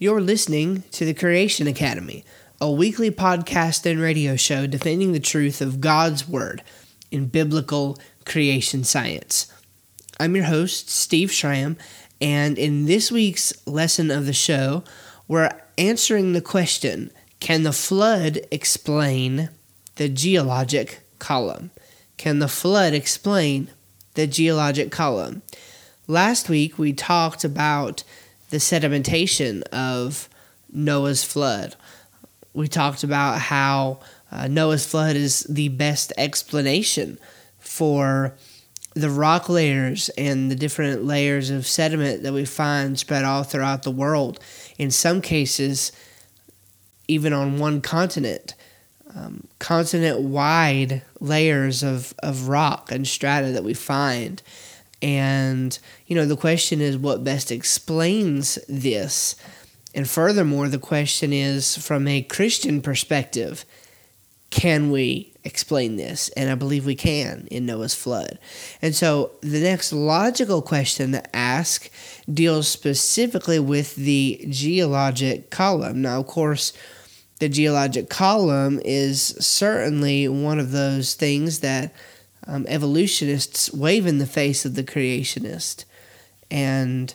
You're listening to the Creation Academy, a weekly podcast and radio show defending the truth of God's Word in biblical creation science. I'm your host, Steve Schramm, and in this week's lesson of the show, we're answering the question Can the flood explain the geologic column? Can the flood explain the geologic column? Last week, we talked about the sedimentation of Noah's flood. We talked about how uh, Noah's flood is the best explanation for the rock layers and the different layers of sediment that we find spread all throughout the world. In some cases, even on one continent, um, continent wide layers of, of rock and strata that we find. And, you know, the question is what best explains this? And furthermore, the question is from a Christian perspective can we explain this? And I believe we can in Noah's flood. And so the next logical question to ask deals specifically with the geologic column. Now, of course, the geologic column is certainly one of those things that um, evolutionists wave in the face of the creationist and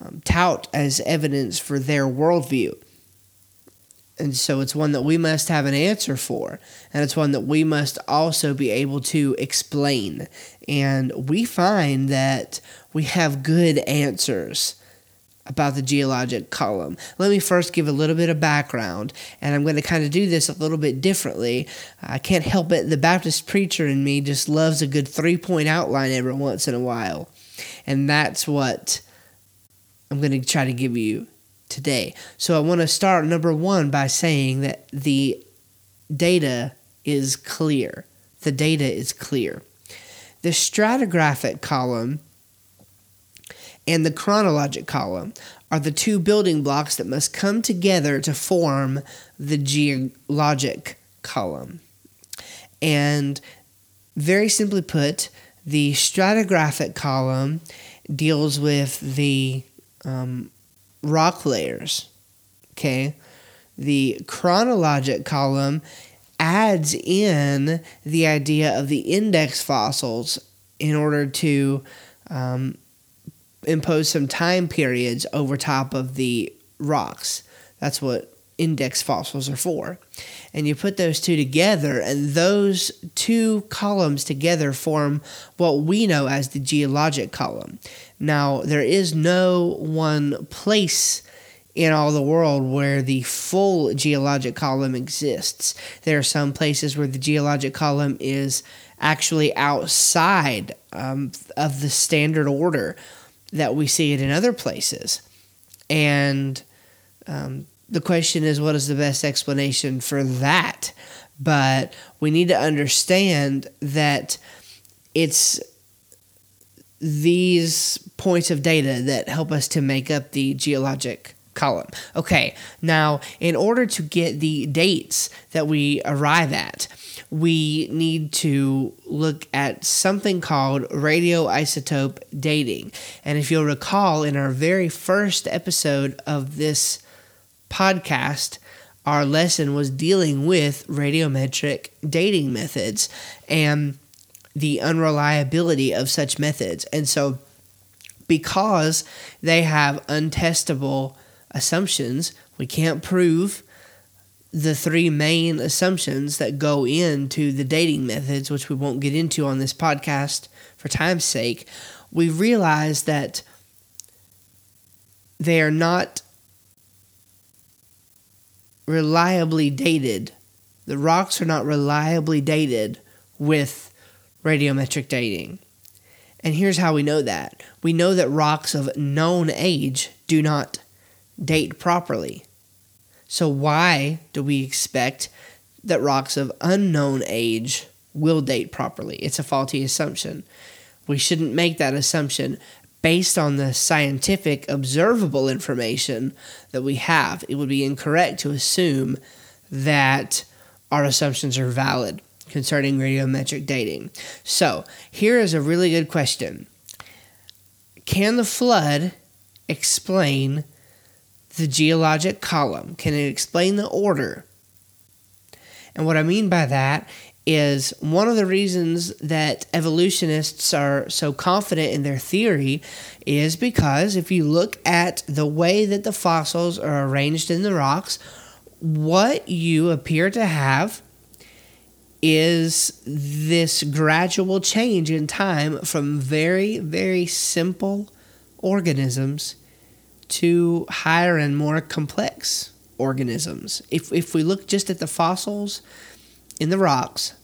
um, tout as evidence for their worldview. And so it's one that we must have an answer for. And it's one that we must also be able to explain. And we find that we have good answers about the geologic column. Let me first give a little bit of background, and I'm going to kind of do this a little bit differently. I can't help it. The Baptist preacher in me just loves a good three point outline every once in a while. And that's what I'm going to try to give you today. So I want to start number one by saying that the data is clear. The data is clear. The stratigraphic column and the chronologic column are the two building blocks that must come together to form the geologic column. And very simply put, the stratigraphic column deals with the um, rock layers. Okay. The chronologic column adds in the idea of the index fossils in order to um, impose some time periods over top of the rocks. That's what index fossils are for. And you put those two together, and those two columns together form what we know as the geologic column. Now, there is no one place in all the world where the full geologic column exists. There are some places where the geologic column is actually outside um, of the standard order that we see it in other places. And um, the question is, what is the best explanation for that? But we need to understand that it's these points of data that help us to make up the geologic column. Okay, now in order to get the dates that we arrive at, we need to look at something called radioisotope dating. And if you'll recall, in our very first episode of this podcast, our lesson was dealing with radiometric dating methods and the unreliability of such methods. And so, because they have untestable assumptions, we can't prove the three main assumptions that go into the dating methods, which we won't get into on this podcast for time's sake, we realize that they are not reliably dated. The rocks are not reliably dated with radiometric dating. And here's how we know that we know that rocks of known age do not date properly. So, why do we expect that rocks of unknown age will date properly? It's a faulty assumption. We shouldn't make that assumption based on the scientific observable information that we have. It would be incorrect to assume that our assumptions are valid concerning radiometric dating. So, here is a really good question Can the flood explain the geologic column? Can it explain the order? And what I mean by that is one of the reasons that evolutionists are so confident in their theory is because if you look at the way that the fossils are arranged in the rocks, what you appear to have is this gradual change in time from very, very simple organisms to higher and more complex organisms. If, if we look just at the fossils in the rocks,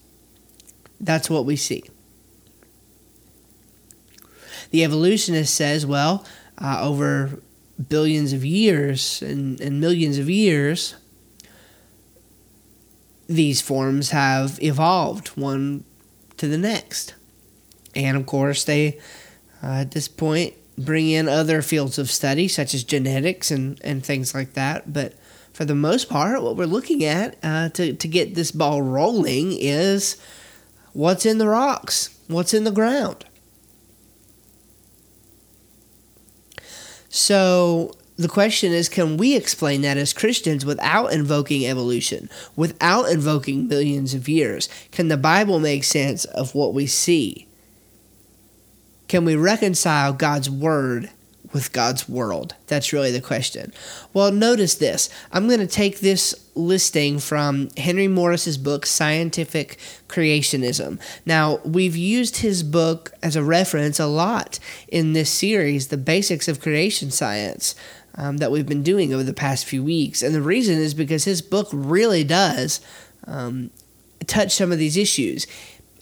that's what we see. The evolutionist says, well, uh, over billions of years and, and millions of years, these forms have evolved one to the next. And of course, they, uh, at this point, bring in other fields of study, such as genetics and, and things like that. But for the most part, what we're looking at uh, to, to get this ball rolling is what's in the rocks, what's in the ground. So the question is can we explain that as Christians without invoking evolution, without invoking millions of years? Can the Bible make sense of what we see? Can we reconcile God's Word with God's world? That's really the question. Well, notice this. I'm going to take this listing from Henry Morris's book Scientific Creationism. Now, we've used his book as a reference a lot in this series, The Basics of Creation Science. Um, that we've been doing over the past few weeks. And the reason is because his book really does um, touch some of these issues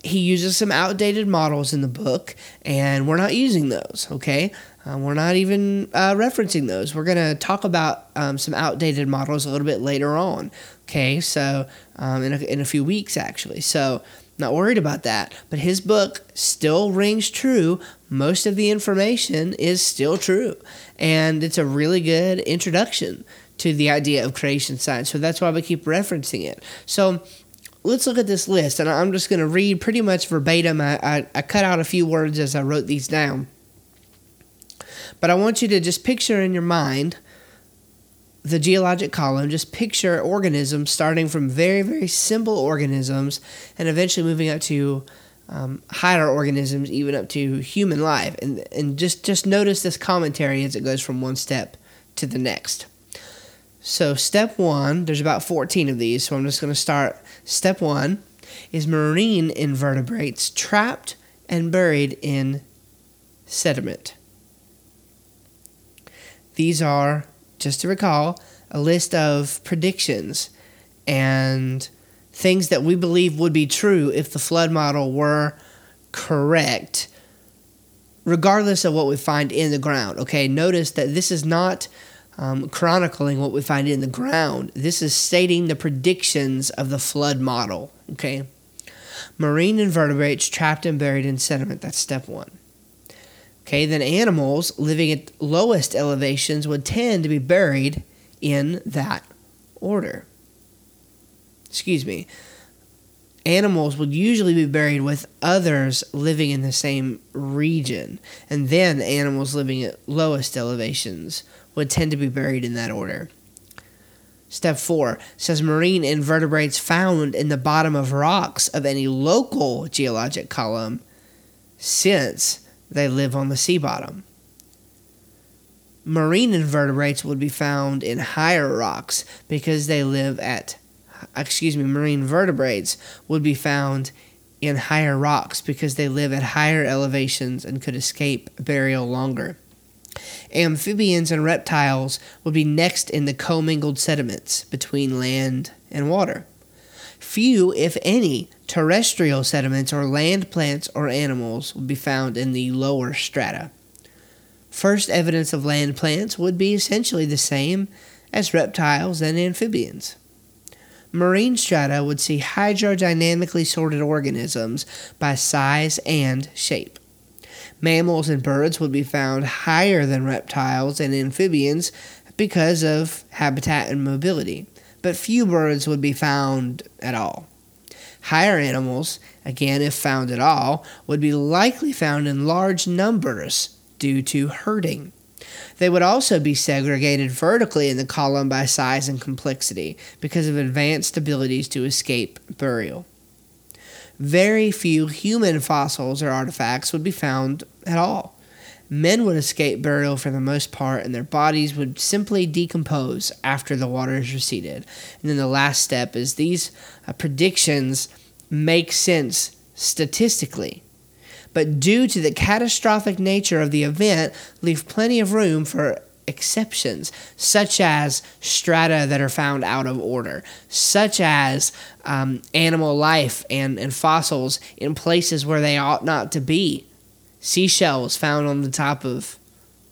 he uses some outdated models in the book, and we're not using those, okay? Uh, we're not even uh, referencing those. We're going to talk about um, some outdated models a little bit later on, okay? So, um, in, a, in a few weeks, actually. So, not worried about that. But his book still rings true. Most of the information is still true. And it's a really good introduction to the idea of creation science. So, that's why we keep referencing it. So, let's look at this list, and I'm just going to read pretty much verbatim. I, I, I, cut out a few words as I wrote these down. But I want you to just picture in your mind the geologic column. Just picture organisms starting from very, very simple organisms and eventually moving up to um, higher organisms, even up to human life. And, and just, just notice this commentary as it goes from one step to the next. So, step one, there's about 14 of these, so I'm just going to start. Step one is marine invertebrates trapped and buried in sediment. These are, just to recall, a list of predictions and things that we believe would be true if the flood model were correct, regardless of what we find in the ground. Okay, notice that this is not um, chronicling what we find in the ground. This is stating the predictions of the flood model. Okay. Marine invertebrates trapped and buried in sediment. That's step one. Okay, then animals living at lowest elevations would tend to be buried in that order. Excuse me. Animals would usually be buried with others living in the same region, and then animals living at lowest elevations would tend to be buried in that order. Step 4 says marine invertebrates found in the bottom of rocks of any local geologic column since they live on the sea bottom. Marine invertebrates would be found in higher rocks because they live at, excuse me, marine vertebrates would be found in higher rocks because they live at higher elevations and could escape burial longer. Amphibians and reptiles would be next in the commingled sediments between land and water. Few, if any, terrestrial sediments or land plants or animals would be found in the lower strata. First evidence of land plants would be essentially the same as reptiles and amphibians. Marine strata would see hydrodynamically sorted organisms by size and shape. Mammals and birds would be found higher than reptiles and amphibians because of habitat and mobility, but few birds would be found at all. Higher animals, again, if found at all, would be likely found in large numbers due to herding. They would also be segregated vertically in the column by size and complexity because of advanced abilities to escape burial. Very few human fossils or artifacts would be found at all. Men would escape burial for the most part, and their bodies would simply decompose after the waters receded. And then the last step is these uh, predictions make sense statistically but due to the catastrophic nature of the event, leave plenty of room for exceptions, such as strata that are found out of order, such as um, animal life and, and fossils in places where they ought not to be. Seashells found on the top of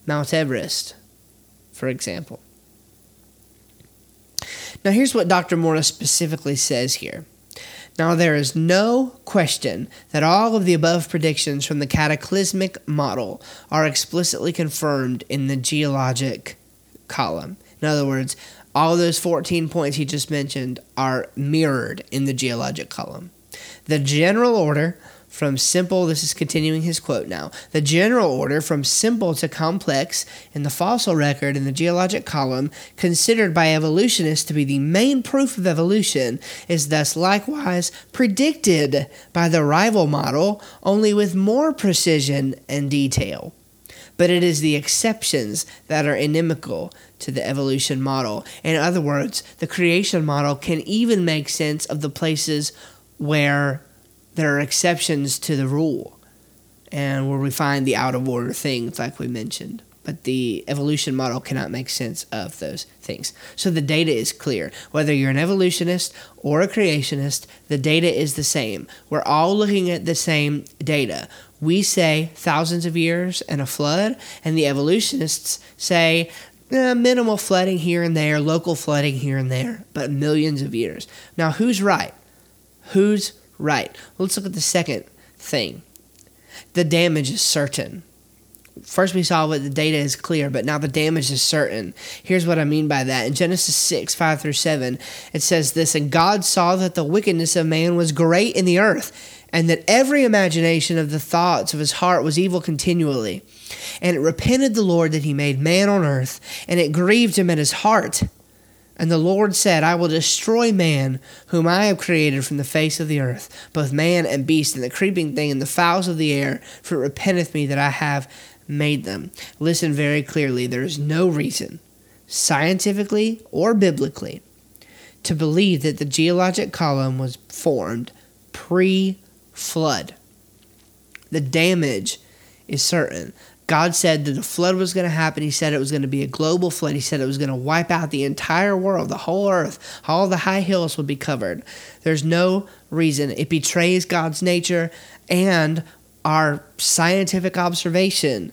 Mount Everest, for example. Now, here's what Dr. Morris specifically says here. Now, there is no question that all of the above predictions from the cataclysmic model are explicitly confirmed in the geologic column. In other words, all those 14 points he just mentioned are mirrored in the geologic column. The general order from simple, this is continuing his quote now. The general order from simple to complex in the fossil record in the geologic column, considered by evolutionists to be the main proof of evolution, is thus likewise predicted by the rival model, only with more precision and detail. But it is the exceptions that are inimical to the evolution model. In other words, the creation model can even make sense of the places where there are exceptions to the rule and where we find the out of order things like we mentioned but the evolution model cannot make sense of those things. So the data is clear. Whether you're an evolutionist or a creationist, the data is the same. We're all looking at the same data. We say thousands of years and a flood, and the evolutionists say eh, minimal flooding here and there, local flooding here and there, but millions of years. Now, who's right? Who's right. Let's look at the second thing. The damage is certain. First, we saw that the data is clear, but now the damage is certain. Here's what I mean by that. In Genesis 6, 5 through 7, it says this And God saw that the wickedness of man was great in the earth, and that every imagination of the thoughts of his heart was evil continually. And it repented the Lord that he made man on earth, and it grieved him at his heart. And the Lord said, I will destroy man, whom I have created from the face of the earth, both man and beast, and the creeping thing, and the fowls of the air, for it repenteth me that I have made them. Listen very clearly there is no reason, scientifically or biblically, to believe that the geologic column was formed pre flood. The damage is certain. God said that a flood was going to happen. He said it was going to be a global flood. He said it was going to wipe out the entire world, the whole earth. All the high hills would be covered. There's no reason. It betrays God's nature and our scientific observation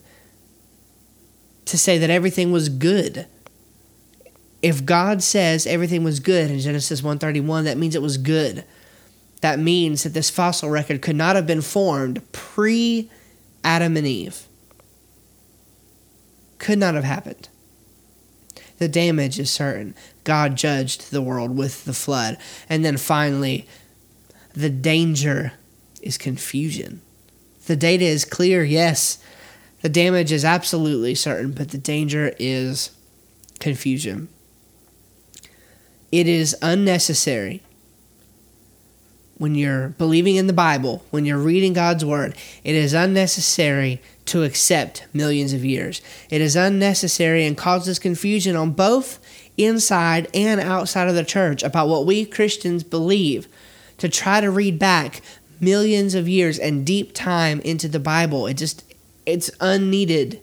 to say that everything was good. If God says everything was good in Genesis 131, that means it was good. That means that this fossil record could not have been formed pre Adam and Eve could not have happened. The damage is certain. God judged the world with the flood. And then finally, the danger is confusion. The data is clear, yes. The damage is absolutely certain, but the danger is confusion. It is unnecessary when you're believing in the Bible, when you're reading God's Word, it is unnecessary to accept millions of years. It is unnecessary and causes confusion on both inside and outside of the church about what we Christians believe to try to read back millions of years and deep time into the Bible. It just it's unneeded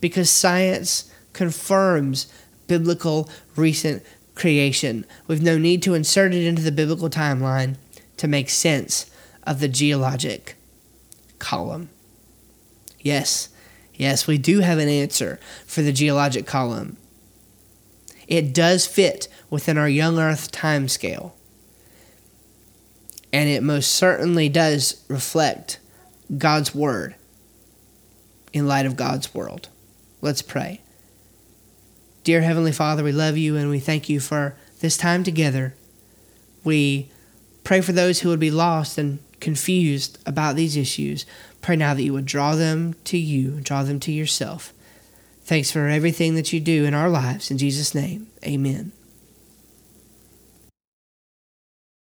because science confirms biblical recent creation. We've no need to insert it into the biblical timeline to make sense of the geologic column. Yes, yes, we do have an answer for the geologic column. It does fit within our young Earth time scale. And it most certainly does reflect God's Word in light of God's world. Let's pray. Dear Heavenly Father, we love you and we thank you for this time together. We pray for those who would be lost and confused about these issues. Pray now that you would draw them to you, draw them to yourself. Thanks for everything that you do in our lives. In Jesus' name, amen.